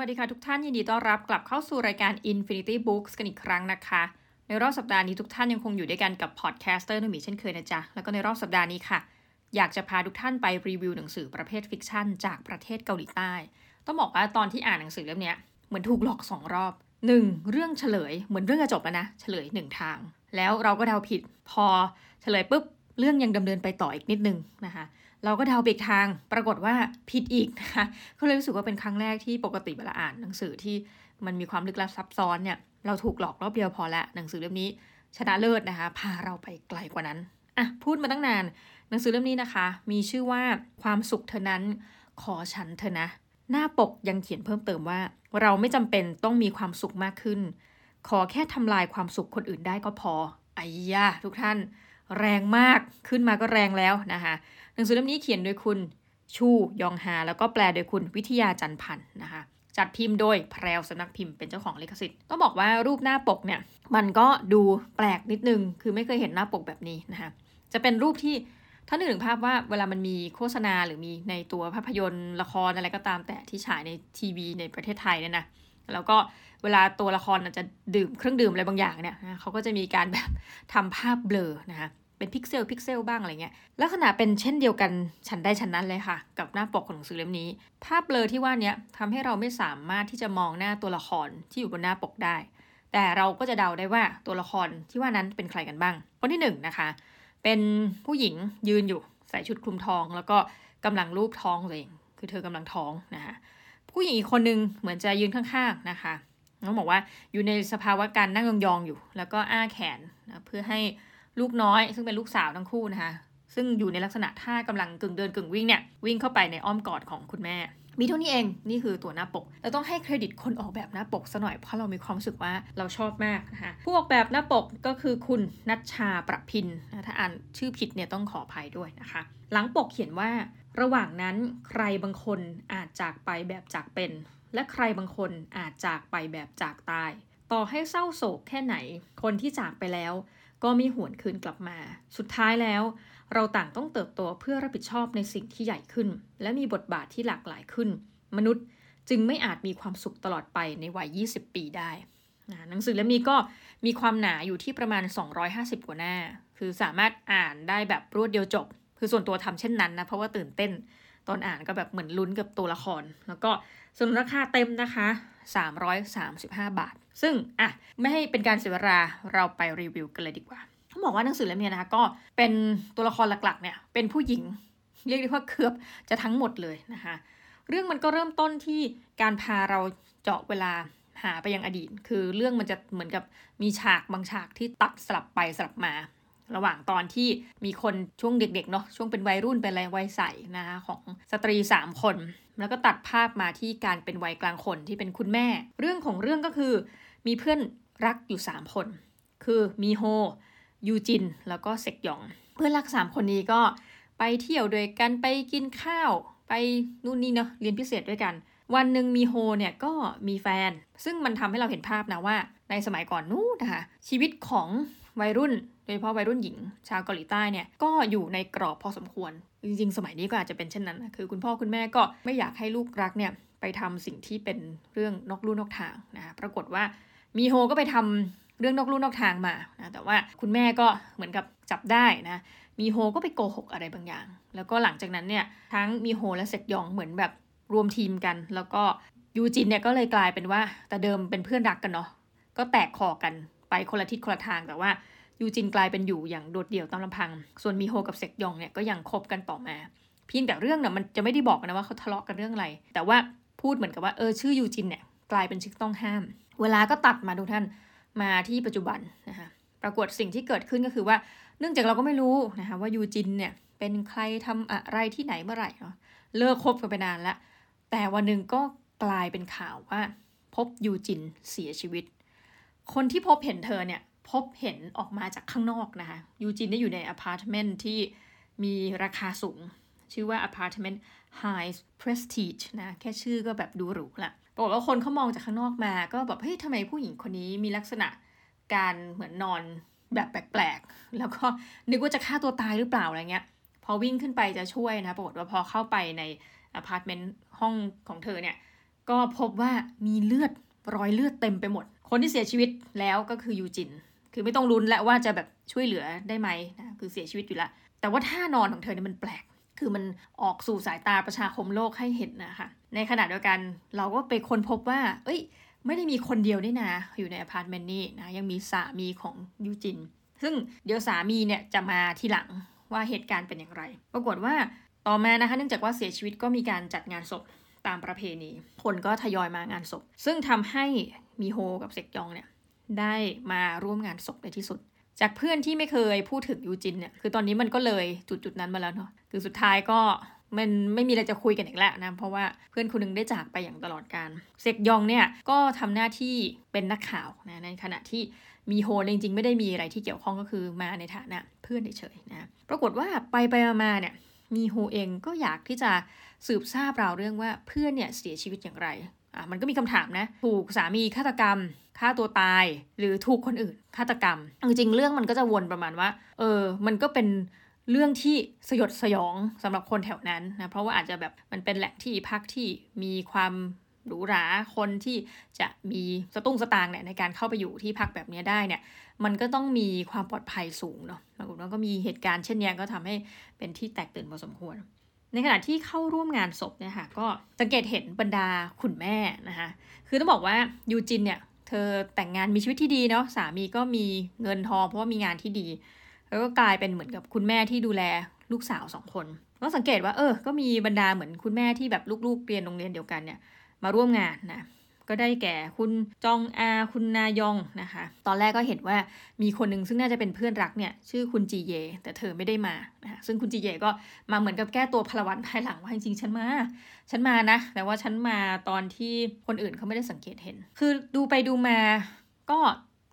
สวัสดีค่ะทุกท่านยินดีต้อนรับกลับเข้าสู่รายการ Infinity Books กันอีกครั้งนะคะ ในรอบสัปดาห์นี้ทุกท่านยังคงอยู่ด้วยกันกับ podcaster นุ่มีเช่นเคยนะจ๊ะ แล้วก็ในรอบสัปดาห์นี้ค่ะ อยากจะพาทุกท่านไปรีวิวหนังสือประเภท fiction จากประเทศเกาหลีใต้ ต้องบอกว่าตอนที่อ่านหนังสือเล่มนี้เหมือนถูกหลอกสองรอบหนึ่งเรื่องเฉลยเหมือนเรื่องจะจบแล้วนะเฉลยหนึ่งทาง แล้วเราก็เดาผิดพอเฉลยปุ๊บเรื่องยังดำเนินไปต่ออีกนิดนึงนะคะ เราก็เดาเบกทาง ปรากฏว่าผิดอีกนะคะก็เลยรู้สึกว่าเป็นครั้งแรกที่ปกติเวลาอ่านหนังสือที่มันมีความลึกลับซับซ้อนเนี่ย เราถูกหลอกรอบเดียวพอละหนังสือเล่มนี้ชนะเลิศนะคะ พาเราไปไกลกว่านั้น อะ พูดมาตั้งนาน หนังสือเล่มนี้นะคะ มีชื่อว่าความสุขเธอนั้น ขอฉันเธอนะ หน้าปกยังเขียนเพิ่มเติมว่า เราไม่จำเป็นต้องมีความสุขมากขึ้น ขอแค่ทำลายความสุขคนอื่นได้ก็พอไอ้ยาทุกท่าน แรงมากขึ้นมาก็แรงแล้วนะคะ นังสือเล่มนี้เขียนโดยคุณชูยองฮา แล้วก็แปลโดยคุณวิทยาจันพันธ์นะคะจัดพิมพ์โดยแพรวสำนักพิมพ์เป็นเจ้าของลิขสิทธิ์ต้องบอกว่ารูปหน้าปกเนี่ยมันก็ดูแปลกนิดนึง คือไม่เคยเห็นหน้าปกแบบนี้นะคะจะเป็นรูปที่ถ้านึกถึงภาพว่าเวลามันมีโฆษณาหรือมีในตัวภาพยนตร์ละครอะไรก็ตามแต่ที่ฉายในทีวีในประเทศไทยเนี่ยนะแล้วก็เวลาตัวละครจะดื่มเครื่องดื่มอะไรบางอย่างเนี่ยเขาก็จะมีการแบบทำภาพเบลอนะคะ เป็นพิกเซลพิกเซลบ้างอะไรเงี้ยลักษณะเป็นเช่นเดียวกันฉันใดฉันนั้นเลยค่ะ กับหน้าปกของหนังสือเล่มนี้ ภาพเบลอที่ว่านี้ทำให้เราไม่สามารถที่จะมองหน้าตัวละครที่อยู่บนหน้าปกได้ แต่เราก็จะเดาได้ว่าตัวละครที่ว่านั้นเป็นใครกันบ้าง คนที่1นนะคะ เป็นผู้หญิงยืนอยู่ใส่ชุดคลุมท้อง แล้วก็กำลังลูบท้องตัวเอง คือเธอกำลังท้องนะคะผู้หญิงอีกคนนึงเหมือนจะยืนข้างๆนะคะต้องบอกว่าอยู่ในสภาวะการนั่งยองๆอยู่ แล้วก็อ้าแขนนะเพื่อให้ ลูกน้อย ซึ่งเป็นลูกสาวทั้งคู่นะคะซึ่งอยู่ในลักษณะท่ากำลังกึ่งเดินกึ่งวิ่งเนี่ยวิ่งเข้าไปในอ้อมกอดของคุณแม่ มีเท่านี้เองนี่คือตัวหน้าปกเราต้องให้เครดิตคนออกแบบหน้าปกซะหน่อยเพราะเรามีความรู้สึกว่าเราชอบมากนะคะผู้ออกแบบหน้าปกก็คือคุณนัชชาประพินนะถ้าอ่านชื่อผิดเนี่ยต้องขออภัยด้วยนะคะ หลังปกเขียนว่า ระหว่างนั้นใครบางคนอาจจากไปแบบจากเป็น และใครบางคนอาจจากไปแบบจากตาย ต่อให้เศร้าโศกแค่ไหน คนที่จากไปแล้ว ก็ไม่หวนคืนกลับมา สุดท้ายแล้ว เราต่างต้องเติบโตเพื่อรับผิดชอบในสิ่งที่ใหญ่ขึ้น และมีบทบาทที่หลากหลายขึ้น มนุษย์จึงไม่อาจมีความสุขตลอดไปในวัย 20 ปีได้นะหนังสือเล่มนี้ก็มีความหนาอยู่ที่ประมาณ 250 กว่าหน้า คือสามารถอ่านได้แบบรวดเดียวจบ คือส่วนตัวทำเช่นนั้นนะ เพราะว่าตื่นเต้น ตอนอ่านก็แบบเหมือนลุ้นกับตัวละคร แล้วก็ส่วนราคาเต็มนะคะ 335 บาท ซึ่งอะไม่ให้เป็นการเสียเวลาเราไปรีวิวกันเลยดีกว่าเขาบอกว่าหนังสือเล่มนี้นะคะก็เป็นตัวละครหลักๆเนี่ยเป็นผู้หญิงเรียกได้ว่าเกือบจะทั้งหมดเลยนะคะเรื่องมันก็เริ่มต้นที่การพาเราเจาะเวลาหาไปยังอดีต คือเรื่องมันจะเหมือนกับมีฉากบางฉากที่ตัดสลับไปสลับมา ระหว่างตอนที่มีคนช่วงเด็กๆเนาะช่วงเป็นวัยรุ่นเป็นอะไรวัยใสนะคะของสตรี 3 คน แล้วก็ตัดภาพมาที่การเป็นวัยกลางคนที่เป็นคุณแม่ เรื่องของเรื่องก็คือ มีเพื่อนรักอยู่ 3 คน คือมีโฮ ยูจิน แล้วก็เซกยอง เพื่อนรัก 3 คนนี้ก็ไปเที่ยวด้วยกันไปกินข้าว ไปนู่นนี่เนาะเรียนพิเศษด้วยกัน วันหนึ่งมีโฮเนี่ยก็มีแฟน ซึ่งมันทำให้เราเห็นภาพนะว่า ในสมัยก่อนนู้นนะคะชีวิตของวัยรุ่นโดยเฉพาะวัยรุ่นหญิง ชาวเกาหลีใต้เนี่ยก็อยู่ในกรอบพอสมควร จริงๆ สมัยนี้ก็อาจจะเป็นเช่นนั้นคือคุณพ่อคุณแม่ก็ไม่อยากให้ลูกรักเนี่ยไปทำสิ่งที่เป็นเรื่องนอกลู่นอกทางนะคะปรากฏว่า มีโฮก็ไปทำเรื่องนอกลู่นอกทางมานะแต่ว่าคุณแม่ก็เหมือนกับจับได้นะ มีโฮก็ไปโกหกอะไรบางอย่าง แล้วก็หลังจากนั้นเนี่ยทั้งมีโฮและเซกยองเหมือนแบบรวมทีมกัน แล้วก็ยูจินเนี่ยก็เลยกลายเป็นว่าแต่เดิมเป็นเพื่อนรักกันเนาะก็แตกคอกันไปคนละทิศคนละทางแต่ว่ายูจินกลายเป็นอยู่อย่างโดดเดี่ยวตามลำพัง ส่วนมีโฮกับเซกยองเนี่ยก็ยังคบกันต่อมาเพียงแต่เรื่องเนี่ยมันจะไม่ได้บอกนะว่าเขาทะเลาะกันเรื่องอะไร แต่ว่าพูดเหมือนกับว่าเออชื่อยูจินเนี่ยกลายเป็นชื่อต้องห้าม เวลาก็ตัดมาทุกท่านมาที่ปัจจุบันนะคะปรากฏสิ่งที่เกิดขึ้นก็คือว่า เนื่องจากเราก็ไม่รู้นะคะว่ายูจินเนี่ยเป็นใครทำอะไรที่ไหนเมื่อไหร่เนาะเลิกคบกันไปนานแล้วแต่วันหนึ่งก็กลายเป็นข่าวว่า พบยูจินเสียชีวิต คนที่พบเห็นเธอเนี่ยพบเห็นออกมาจากข้างนอกนะคะยูจินได้อยู่ในอพาร์ตเมนต์ที่มีราคาสูง ชื่อว่าอพาร์ตเมนต์ High Prestige นะแค่ชื่อก็แบบดูหรูละ บอกว่าคนเขามองจากข้างนอกมา ก็แบบเฮ้ยทำไมผู้หญิงคนนี้มีลักษณะการเหมือนนอนแบบแปลกๆ แล้วก็นึกว่าจะฆ่าตัวตายหรือเปล่าอะไรเงี้ย พอวิ่งขึ้นไปจะช่วยนะปรากฏว่าพอเข้าไปในอพาร์ตเมนต์ห้องของเธอเนี่ย ก็พบว่ามีเลือดรอยเลือดเต็มไปหมด คนที่เสียชีวิตแล้วก็คือยูจิน คือไม่ต้องลุ้นแล้วว่าจะแบบช่วยเหลือได้ไหมนะ คือเสียชีวิตอยู่ละ แต่ว่าท่านอนของเธอเนี่ยมันแปลก คือมันออกสู่สายตาประชาคมโลกให้เห็นนะคะ ในขณะเดียวกันเราก็ไปค้นพบว่า เอ้ย ไม่ได้มีคนเดียวนี่นะ อยู่ในอพาร์ตเมนต์นี้นะ ยังมีสามีของยูจิน ซึ่งเดี๋ยวสามีเนี่ยจะมาทีหลังว่าเหตุการณ์เป็นอย่างไร ปรากฏว่าต่อมานะคะ เนื่องจากว่าเสียชีวิตก็มีการจัดงานศพตามประเพณี คนก็ทยอยมางานศพ ซึ่งทำให้มีโฮกับเซกยองเนี่ยได้มาร่วมงานศพในที่สุด จากเพื่อนที่ไม่เคยพูดถึงยูจินเนี่ย คือตอนนี้มันก็เลยจุดจุดนั้นมาแล้วเนาะ คือสุดท้ายก็มันไม่มีอะไรจะคุยกันอีกแล้วนะเพราะว่าเพื่อนคนนึงได้จากไปอย่างตลอดการเซกยองเนี่ยก็ทำหน้าที่เป็นนักข่าวนะในขณะที่มีโฮจริงๆ ไม่ได้มีอะไรที่เกี่ยวข้องก็คือมาในฐานะเพื่อนเฉยๆนะปรากฏว่าไปไปมาเนี่ยมีโฮเองก็อยากที่จะสืบทราบราวเรื่องว่าเพื่อนเนี่ยเสียชีวิตอย่างไรอะมันก็มีคำถามนะถูกสามีฆาตกรรมฆ่าตัวตายหรือถูกคนอื่นฆาตกรรม จริงๆเรื่องมันก็จะวนประมาณว่า เออ มันก็เป็น เรื่องที่สยดสยองสำหรับคนแถวนั้นนะเพราะว่าอาจจะแบบมันเป็นแหล่งที่พักที่มีความหรูหราคนที่จะมีสตุ้งสตางค์เนี่ยในการเข้าไปอยู่ที่พักแบบนี้ได้เนี่ยมันก็ต้องมีความปลอดภัยสูงเนาะปรากฏว่าก็มีเหตุการณ์เช่นนี้ก็ทำให้เป็นที่แตกตื่นพอสมควร ในขณะที่เข้าร่วมงานศพเนี่ยค่ะก็สังเกตเห็นบรรดาขุนแม่นะคะคือต้องบอกว่ายูจินเนี่ยเธอแต่งงานมีชีวิตที่ดีเนาะสามีก็มีเงินทองเพราะว่ามีงานที่ดี แล้วก็กลายเป็นเหมือนกับคุณแม่ที่ดูแลลูกสาวสองคนก็สังเกตว่าเออ ก็มีบรรดาเหมือนคุณแม่ที่แบบลูกๆเรียนโรงเรียนเดียวกันเนี่ยมาร่วมงานนะก็ได้แก่คุณจองอาคุณนายองนะคะ ตอนแรกก็เห็นว่ามีคนหนึ่งซึ่งน่าจะเป็นเพื่อนรักเนี่ยชื่อคุณจีเย แต่เธอไม่ได้มานะคะซึ่งคุณจีเยก็มาเหมือนกับแก้ตัวพลวันภายหลังว่าจริงๆฉันมา ฉันมานะ แต่ว่าฉันมาตอนที่คนอื่นเขาไม่ได้สังเกตเห็น คือดูไปดูมาก็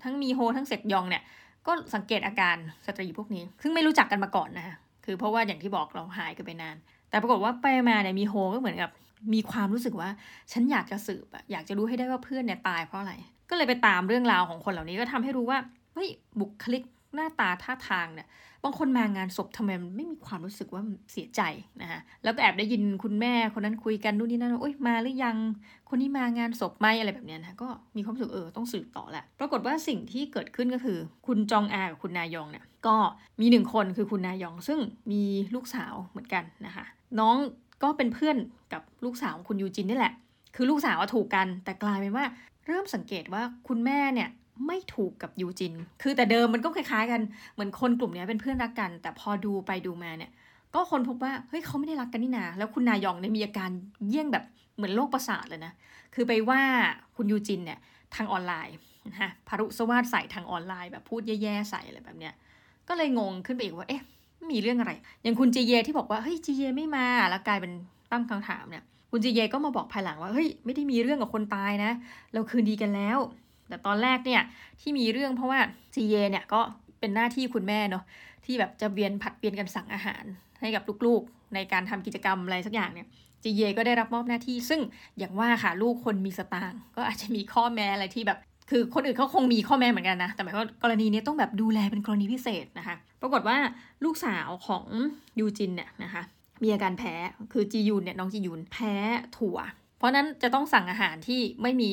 ทั้งมีโฮทั้งเซกยองเนี่ย ก็สังเกตอาการสตรีพวกนี้ ซึ่งไม่รู้จักกันมาก่อนนะคะคือเพราะว่าอย่างที่บอกเราหายกันไปนาน แต่ปรากฏว่าไปมาเนี่ยมีโฮก็เหมือนกับมีความรู้สึกว่าฉันอยากจะสืบอะอยากจะรู้ให้ได้ว่าเพื่อนเนี่ยตายเพราะอะไร ก็เลยไปตามเรื่องราวของคนเหล่านี้ก็ทำให้รู้ว่าเฮ้ยบุคลิก หน้าตาท่าทางเนี่ยบางคนมางานศพทำไมมันไม่มีความรู้สึกว่าเสียใจนะคะแล้วก็แอบได้ยินคุณแม่คนนั้นคุยกันนู่นนี่นั่นว่าโอ้ยมาหรือยัง คนนี้มางานศพไหมอะไรแบบนี้นะก็มีความรู้สึกเออต้องสืบต่อแหละปรากฏว่าสิ่งที่เกิดขึ้นก็คือ คุณจองอากับคุณนายองเนี่ยก็มีหนึ่งคนคือคุณนายองซึ่งมีลูกสาวเหมือนกันนะคะน้องก็เป็นเพื่อนกับลูกสาวของคุณยูจินนี่แหละ คือลูกสาวถูกกันแต่กลายเป็นว่าเริ่มสังเกตว่าคุณแม่เนี่ย ไม่ถูกกับยูจิน คือแต่เดิมมันก็คล้ายๆกัน เหมือนคนกลุ่มนี้เป็นเพื่อนรักกัน แต่พอดูไปดูมาเนี่ย ก็คนพบว่า เฮ้ยเขาไม่ได้รักกันนี่นา แล้วคุณนายองเนี่ยมีอาการเยี่ยงแบบเหมือนโรคประสาทเลยนะ คือไปว่าคุณยูจินเนี่ยทางออนไลน์นะฮะพารุสวาดใส่ทางออนไลน์แบบพูดแย่ๆใส่อะไรแบบเนี้ย ก็เลยงงขึ้นไปอีกว่า เอ๊ะ มีเรื่องอะไร อย่างคุณจีเยที่บอกว่า เฮ้ยจีเยไม่มา แล้วกลายเป็นตั้งคำถามเนี่ย คุณจีเยก็มาบอกภายหลังว่า เฮ้ย ไม่ได้มีเรื่องกับคนตายนะ เราคืนดีกันแล้ว แต่ตอนแรกเนี่ยที่มีเรื่องเพราะว่าจีเยเนี่ยก็เป็นหน้าที่คุณแม่เนาะที่แบบจะเวียนผัดเวียนกันสั่งอาหารให้กับลูกๆ ในการทำกิจกรรมอะไรสักอย่างเนี่ยจีเยก็ได้รับมอบหน้าที่ ซึ่งอย่างว่าค่ะลูกคนมีสตางค์ก็อาจจะมีข้อแม้อะไรที่แบบ คือคนอื่นเขาคงมีข้อแม้เหมือนกันนะ แต่หมายว่ากรณีนี้ต้องแบบดูแลเป็นกรณีพิเศษนะคะ ปรากฏว่าลูกสาวของยูจินเนี่ยนะคะมีอาการแพ้คือจียูนเนี่ยน้องจียูนแพ้ถั่ว เพราะนั้นจะต้องสั่งอาหารที่ไม่มี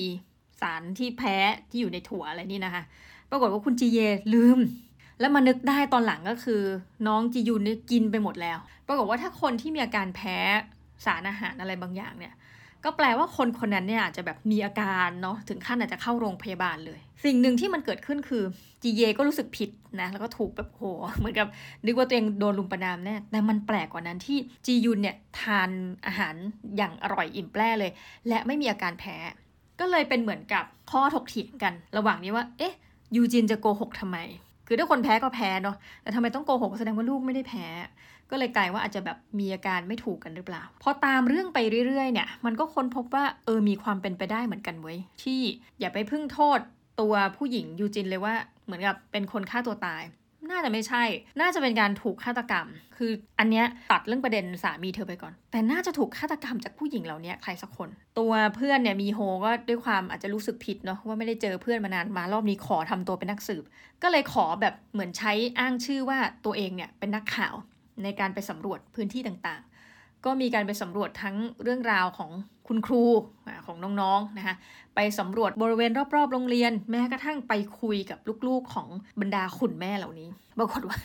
สารที่แพ้ที่อยู่ในถั่วอะไรนี่นะคะ ปรากฏว่าคุณจีเยลืม แล้วมานึกได้ตอนหลังก็คือ น้องจียูนเนี่ยกินไปหมดแล้ว ปรากฏว่าถ้าคนที่มีอาการแพ้สารอาหารอะไรบางอย่างเนี่ยก็แปลว่าคนคนนั้นเนี่ยอาจจะแบบมีอาการเนาะถึงขั้นอาจจะเข้าโรงพยาบาลเลย สิ่งหนึ่งที่มันเกิดขึ้นคือจีเยก็รู้สึกผิดนะแล้วก็ถูกแบบโหเหมือนกับนึกว่าตัวเองโดนลุมประนามแน่แต่มันแปลกกว่านั้นที่จียุนเนี่ยทานอาหารอย่างอร่อยอิ่มแปร่เลย และไม่มีอาการแพ้ ก็เลยเป็นเหมือนกับข้อถกเถียงกัน ระหว่างนี้ว่า เอ๊ะ ยูจินจะโกหกทำไม คือถ้าคนแพ้ก็แพ้เนาะ แต่ทำไมต้องโกหกแสดงว่าลูกไม่ได้แพ้ ก็เลยกลายว่าอาจจะแบบมีอาการไม่ถูกกันหรือเปล่า พอตามเรื่องไปเรื่อยๆ เนี่ย มันก็ค้นพบว่าเออ มีความเป็นไปได้เหมือนกันเว้ย ที่อย่าไปพึ่งโทษตัวผู้หญิงยูจินเลยว่าเหมือนกับเป็นคนฆ่าตัวตาย น่าจะไม่ใช่ น่าจะเป็นการถูกฆาตกรรม คืออันเนี้ยตัดเรื่องประเด็นสามีเธอไปก่อน แต่น่าจะถูกฆาตกรรมจากผู้หญิงเหล่านี้ใครสักคน ตัวเพื่อนเนี่ยมีโฮก็ด้วยความอาจจะรู้สึกผิดเนาะว่าไม่ได้เจอเพื่อนมานานมารอบนี้ขอทำตัวเป็นนักสืบ ก็เลยขอแบบเหมือนใช้อ้างชื่อว่าตัวเองเนี่ยเป็นนักข่าวในการไปสำรวจพื้นที่ต่าง ก็มีการไปสำรวจทั้งเรื่องราวของคุณครูของน้องๆนะคะไปสำรวจบริเวณรอบๆ โรงเรียน แม้กระทั่งไปคุยกับลูกๆของบรรดาคุณแม่เหล่านี้ปรากฏว่า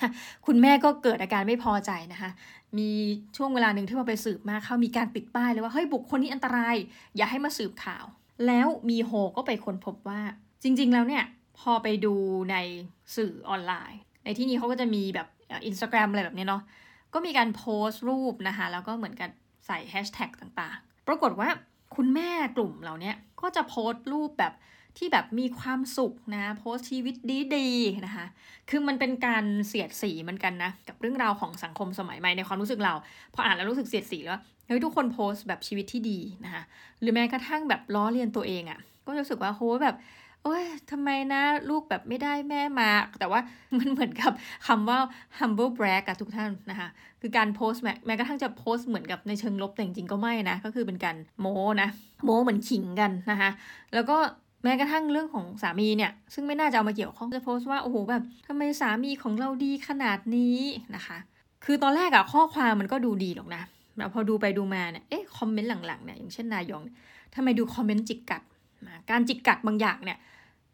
คุณแม่ก็เกิดอาการไม่พอใจนะคะมีช่วงเวลาหนึ่งที่ว่าไปสืบมาเขามีการติดป้ายเลยว่าเฮ้ยบุคคลนี้อันตราย อย่าให้มาสืบข่าว แล้วมีโฮก็ไปค้นพบว่า จริง ๆ แล้วเนี่ยพอไปดูในสื่อออนไลน์ ในที่นี้เขาก็จะมีแบบอินสตาแกรมอะไรแบบนี้เนาะ ก็มีการโพสต์รูปนะคะ แล้วก็เหมือนกันใส่แฮชแท็กต่างๆ ปรากฏว่าคุณแม่กลุ่มเหล่านี้ก็จะโพสต์รูปแบบที่แบบมีความสุขนะโพสต์ชีวิตดีๆนะคะ คือมันเป็นการเสียดสีเหมือนกันนะ กับเรื่องราวของสังคมสมัยใหม่ในความรู้สึกเรา พออ่านแล้วรู้สึกเสียดสีแล้วเฮ้ยทุกคนโพสต์แบบชีวิตที่ดีนะคะ หรือแม้กระทั่งแบบล้อเลียนตัวเองอะ่ะ ก็รู้สึกว่าโหแบบ โอ้ยทำไมนะลูกแบบไม่ได้แม่มา แต่ว่ามันเหมือนกับคำว่า humble brag อะทุกท่านนะคะ คือการโพสแม้แม้กระทั่งจะโพสเหมือนกับในเชิงลบแต่จริงก็ไม่นะ ก็คือเป็นการโม้นะ โม้เหมือนขิงกันนะคะ แล้วก็แม้กระทั่งเรื่องของสามีเนี่ย ซึ่งไม่น่าจะเอามาเกี่ยวข้องจะโพสต์ว่า โอ้โหแบบทำไมสามีของเราดีขนาดนี้นะคะ คือตอนแรกอะข้อความมันก็ดูดีหรอกนะแต่พอดูไปดูมาเนี่ยเอ๊ะคอมเมนต์หลังๆเนี่ยอย่างเช่นนายองทำไมดูคอมเมนต์จิกกัด การจิกกัดบางอย่างเนี่ย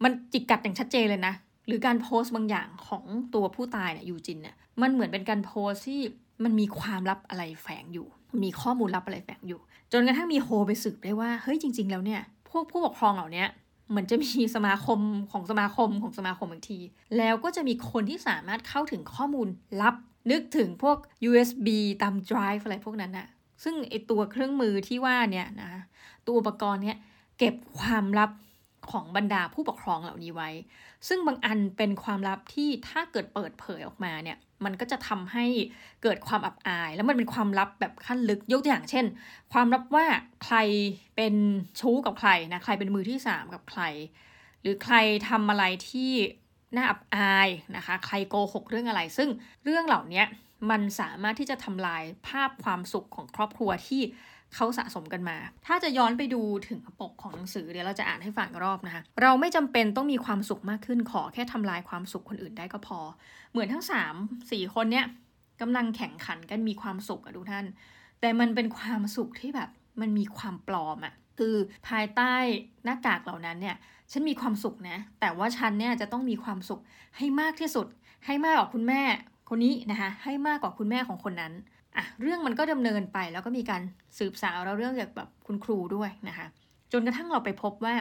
มันจิกกัดอย่างชัดเจนเลยนะ หรือการโพสต์บางอย่างของตัวผู้ตายเนี่ยยูจินเนี่ยมันเหมือนเป็นการโพสต์ที่มันมีความลับอะไรแฝงอยู่ มีข้อมูลลับอะไรแฝงอยู่ จนกระทั่งมีโฮไปสืบได้ว่าเฮ้ยจริง ๆ แล้วเนี่ยพวกผู้ปกครองเหล่านี้เหมือนจะมีสมาคมของสมาคมของสมาคมบางที แล้วก็จะมีคนที่สามารถเข้าถึงข้อมูลลับ นึกถึงพวก USB ตาม drive อะไรพวกนั้นอะซึ่งไอตัวเครื่องมือที่ว่าเนี่ยนะตัวอุปกรณ์เนี้ย เก็บความลับของบรรดาผู้ปกครองเหล่านี้ไว้ ซึ่งบางอันเป็นความลับที่ถ้าเกิดเปิดเผยออกมาเนี่ย มันก็จะทำให้เกิดความอับอาย แล้วมันเป็นความลับแบบขั้นลึก ยกตัวอย่างเช่น ความลับว่าใครเป็นชู้กับใครนะ ใครเป็นมือที่สามกับใคร หรือใครทำอะไรที่น่าอับอายนะคะ ใครโกหกเรื่องอะไร ซึ่งเรื่องเหล่านี้มันสามารถที่จะทำลายภาพความสุขของครอบครัวที่ เขาสะสมกันมา ถ้าจะย้อนไปดูถึงปกของหนังสือเดี๋ยวเราจะอ่านให้ฟังรอบนะคะ เราไม่จำเป็นต้องมีความสุขมากขึ้นขอแค่ทำลายความสุขคนอื่นได้ก็พอ เหมือนทั้ง 3 4 คนเนี้ยกำลังแข่งขันกันมีความสุขอะทุกท่าน แต่มันเป็นความสุขที่แบบมันมีความปลอมอะคือภายใต้หน้ากากเหล่านั้นเนี่ยฉันมีความสุขนะ แต่ว่าฉันเนี่ยจะต้องมีความสุขให้มากที่สุด ให้มากกว่าคุณแม่ คนนี้นะคะให้มากกว่าคุณแม่ของคนนั้นอะเรื่องมันก็ดำเนินไปแล้วก็มีการสืบสาวแล้วเรื่องจากแบบคุณครูด้วยนะคะจนกระทั่งเราไปพบว่า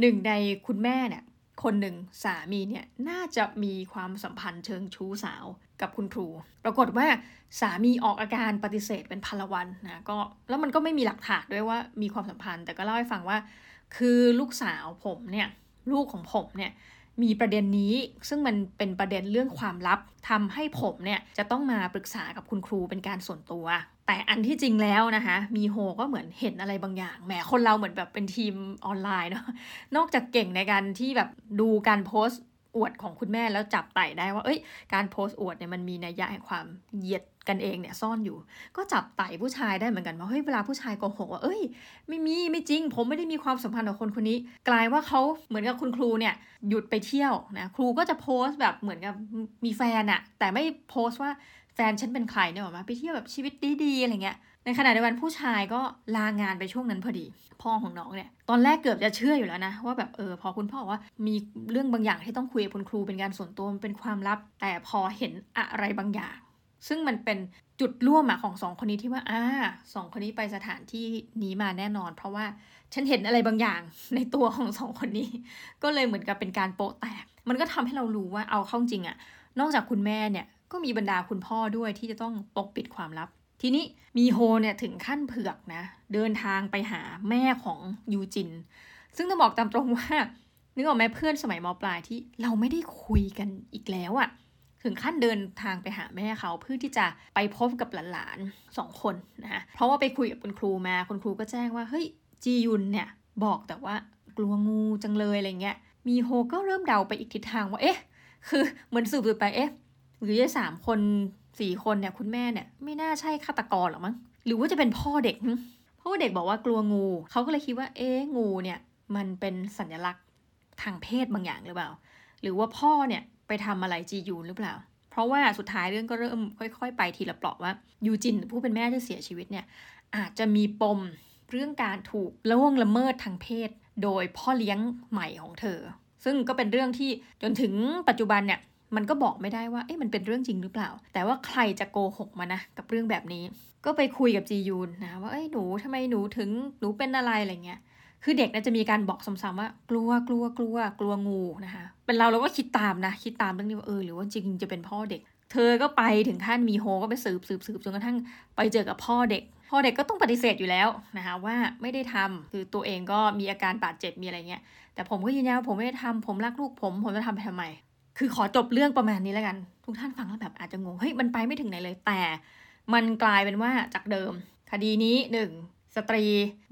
หนึ่งในคุณแม่เนี่ยคนหนึ่งสามีเนี่ยน่าจะมีความสัมพันธ์เชิงชู้สาวกับคุณครู ปรากฏว่าสามีออกอาการปฏิเสธเป็นพลวันนะก็แล้วมันก็ไม่มีหลักฐานด้วยว่ามีความสัมพันธ์ แต่ก็เล่าให้ฟังว่า คือลูกสาวผมเนี่ยลูกของผมเนี่ย มีประเด็นนี้ ซึ่งมันเป็นประเด็นเรื่องความลับทำให้ผมเนี่ยจะต้องมาปรึกษากับคุณครูเป็นการส่วนตัว แต่อันที่จริงแล้วนะคะ มีโฮก็เหมือนเห็นอะไรบางอย่างแหมคนเราเหมือนแบบเป็นทีมออนไลน์เนาะนอกจากเก่งในการที่แบบดูการโพสต์ อวดของคุณแม่แล้วจับไต่ได้ว่า เอ้ย การโพสต์อวดเนี่ยมันมีนัยยะแห่งความเหยียดกันเองเนี่ยซ่อนอยู่ ก็จับไต่ผู้ชายได้เหมือนกันว่าเฮ้ยเวลาผู้ชายโกหกว่าเอ้ย ไม่มีไม่จริง ผมไม่ได้มีความสัมพันธ์กับคนคนนี้ กลายว่าเขาเหมือนกับคุณครูเนี่ยหยุดไปเที่ยวนะครูก็จะโพสต์แบบเหมือนกับมีแฟนอะแต่ไม่โพสต์ว่าแฟนฉันเป็นใครเนี่ยหรอมาไปเที่ยวแบบชีวิตดีๆอะไรเงี้ย ในขณะเดียวกันผู้ชายก็ลางานไปช่วงนั้นพอดี พ่อของน้องเนี่ย ตอนแรกเกือบจะเชื่ออยู่แล้วนะ ว่าแบบเออพอคุณพ่อว่ามีเรื่องบางอย่างที่ต้องคุยกับคุณครูเป็นการส่วนตัวมันเป็นความลับ แต่พอเห็นอะไรบางอย่าง ซึ่งมันเป็นจุดร่วมอะของสองคนนี้ที่ว่าอ่าสองคนนี้ไปสถานที่นี้มาแน่นอน เพราะว่าฉันเห็นอะไรบางอย่างในตัวของสองคนนี้ ก็เลยเหมือนกับเป็นการโปะแตก มันก็ทำให้เรารู้ว่าเอาเข้าจริงอะนอกจากคุณแม่เนี่ยก็มีบรรดาคุณพ่อด้วยที่จะต้องปกปิดความลับ ทีนี้มีโฮเนี่ยถึงขั้นเผือกนะ เดินทางไปหาแม่ของยูจิน ซึ่งต้องบอกตามตรงว่านึกออกไหมเพื่อนสมัยมปลายที่เราไม่ได้คุยกันอีกแล้วอะถึงขั้นเดินทางไปหาแม่เขาเพื่อที่จะไปพบกับหลานๆสองคนนะเพราะว่าไปคุยกับคุณครูมาคุณครูก็แจ้งว่าเฮ้ยจียุนเนี่ยบอกแต่ว่ากลัวงูจังเลยอะไรเงี้ยมีโฮก็เริ่มเดาไปอีกทิศทางว่าเอ๊ะ คือเหมือนสืบไปเอ๊ะ หรือจะสามคนสี่คนเนี่ยคุณแม่เนี่ยไม่น่าใช่ฆาตกรหรอกมั้งหรือว่าจะเป็นพ่อเด็กเพราะว่าเด็กบอกว่ากลัวงูเขาก็เลยคิดว่าเอ๊งูเนี่ยมันเป็นสัญลักษณ์ทางเพศบางอย่างหรือเปล่า หรือว่าพ่อเนี่ยไปทำอะไรจียูนหรือเปล่า เพราะว่าสุดท้ายเรื่องก็เริ่มค่อย ๆ ไปทีละเปราะว่ายูจินผู้เป็นแม่ที่เสียชีวิตเนี่ยอาจจะมีปมเรื่องการถูกละวงละเมิดทางเพศ โดยพ่อเลี้ยงใหม่ของเธอ ซึ่งก็เป็นเรื่องที่จนถึงปัจจุบันเนี่ย มันก็บอกไม่ได้ว่าเอ๊ะมันเป็นเรื่องจริงหรือเปล่า แต่ว่าใครจะโกหกมานะกับเรื่องแบบนี้ ก็ไปคุยกับจียูนนะว่าเอ้ยหนูทำไมหนูถึงหนูเป็นอะไรอะไรเงี้ยคือเด็กน่าจะมีการบอกซ้ำๆว่ากลัวกลัวกลัวกลัวงูนะคะเป็นเราเราก็คิดตามนะ คิดตามเรื่องนี้ว่าเออหรือว่าจริงจะเป็นพ่อเด็ก เธอก็ไปถึงขั้นมีโฮก็ไปสืบสืบสืบจนกระทั่งไปเจอกับพ่อเด็ก พ่อเด็กก็ต้องปฏิเสธอยู่แล้วนะคะว่าไม่ได้ทำคือตัวเองก็มีอาการบาดเจ็บมีอะไรเงี้ยแต่ผมก็ยืนยันว่าผมไม่ได้ทำผมรักลูกผม ผมจะทำไปทำไม คือขอจบเรื่องประมาณนี้แล้วกัน ทุกท่านฟังแล้วแบบอาจจะงง เฮ้ย มันไปไม่ถึงไหนเลย แต่มันกลายเป็นว่าจากเดิม คดีนี้หนึ่งสตรี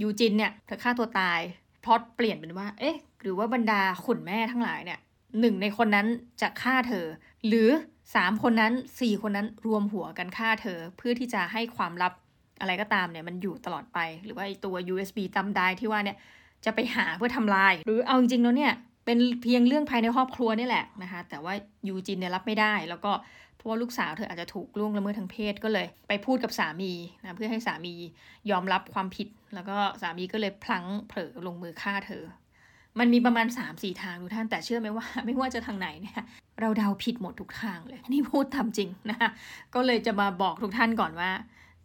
ยูจินเนี่ยเธอฆ่าตัวตายพอตเปลี่ยนเป็นว่า เอ๊ะ หรือว่าบรรดาขุนแม่ทั้งหลายเนี่ยหนึ่งในคนนั้นจะฆ่าเธอ หรือสามคนนั้นสี่คนนั้นรวมหัวกันฆ่าเธอ เพื่อที่จะให้ความลับอะไรก็ตามเนี่ยมันอยู่ตลอดไป หรือว่าไอตัว USB จำได้ที่ว่าเนี่ยจะไปหาเพื่อทำลาย หรือเอาจริงๆแล้วเนี่ย เป็นเพียงเรื่องภายในครอบครัวนี่แหละนะคะแต่ว่ายูจินเนี่ยรับไม่ได้ แล้วก็เพราะว่าลูกสาวเธออาจจะถูกล่วงละเมิดทางเพศก็เลย ไปพูดกับสามีนะเพื่อให้สามียอมรับความผิด แล้วก็สามีก็เลยพลั้งเผลอลงมือฆ่าเธอ มันมีประมาณ3าสี่ทางทุกท่านแต่เชื่อไหมว่า ไม่ว่าจะทางไหนเนี่ยเราเดาผิดหมดทุกทางเลยนี่พูดทำจริงนะคะก็เลยจะมาบอกทุกท่านก่อนว่า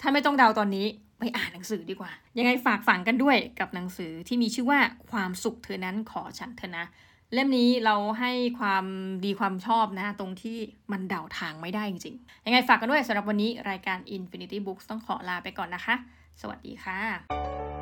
ถ้าไม่ต้องเดาตอนนี้ไปอ่านหนังสือดีกว่า ยังไงฝากฝังกันด้วยกับหนังสือที่มีชื่อว่าความสุขเธอนั้นขอฉันเธอนะ เล่มนี้เราให้ความดีความชอบนะ ตรงที่มันเดาทางไม่ได้จริงๆ ยังไงฝากกันด้วยสำหรับวันนี้รายการ Infinity Books ต้องขอลาไปก่อนนะคะ สวัสดีค่ะ